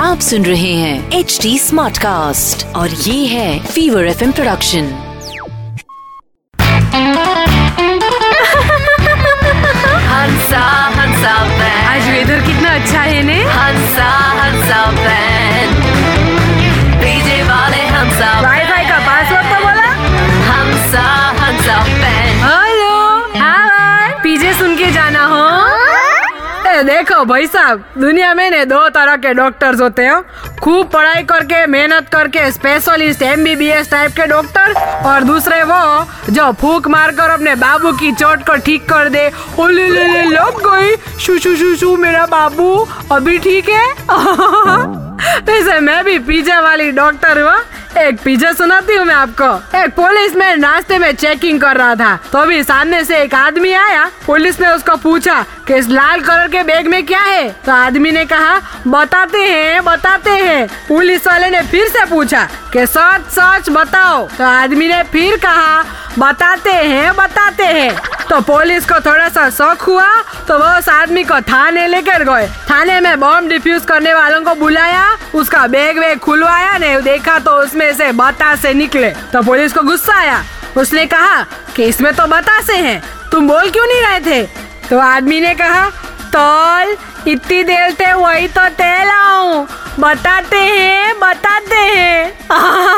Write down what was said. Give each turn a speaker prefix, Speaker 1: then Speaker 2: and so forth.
Speaker 1: आप सुन रहे हैं एच डी स्मार्ट कास्ट और ये है फीवर एफएम प्रोडक्शन
Speaker 2: हंसा हंसा
Speaker 3: आज वेदर कितना अच्छा है ने?
Speaker 2: हंसा हंसा डीजे वाले हंसा
Speaker 3: वाईफाई का पासवर्ड तो बोला?
Speaker 2: हंसा हंसा
Speaker 3: हेलो पीजे सुन के जाना हो। ए, देखो भाई साहब दुनिया में ने दो तरह के डॉक्टर्स होते हैं खूब पढ़ाई करके मेहनत करके स्पेशलिस्ट एमबीबीएस टाइप के डॉक्टर और दूसरे वो जो फूक मारकर अपने बाबू की चोट को ठीक कर दे लग गई मेरा बाबू अभी ठीक है वैसे मैं भी पीछे वाली डॉक्टर हुआ एक पीछे सुनाती हूँ मैं आपको। एक पुलिस में नाश्ते में चेकिंग कर रहा था। तो अभी सामने से एक आदमी आया। पुलिस ने उसको पूछा कि इस लाल कलर के बैग में क्या है? तो आदमी ने कहा, बताते हैं बताते हैं। पुलिस वाले ने फिर से पूछा कि सच सच बताओ। तो आदमी ने फिर कहा बताते हैं बताते हैं। तो पुलिस को थोड़ा सा शौक हुआ तो वो उस आदमी को थाने लेकर गए। थाने में बॉम्ब डिफ्यूज करने वालों को बुलाया, उसका बैग वैग खुलवाया, ने देखा तो उसमें से बतासे निकले। तो पुलिस को गुस्सा आया। उसने कहा, कि इसमें तो बतासे हैं, तुम बोल क्यों नहीं रहे थे? तो आदमी ने कहा, तोल, इतनी देर थे वही तो तेल आऊँ। बताते हैं बताते हैं।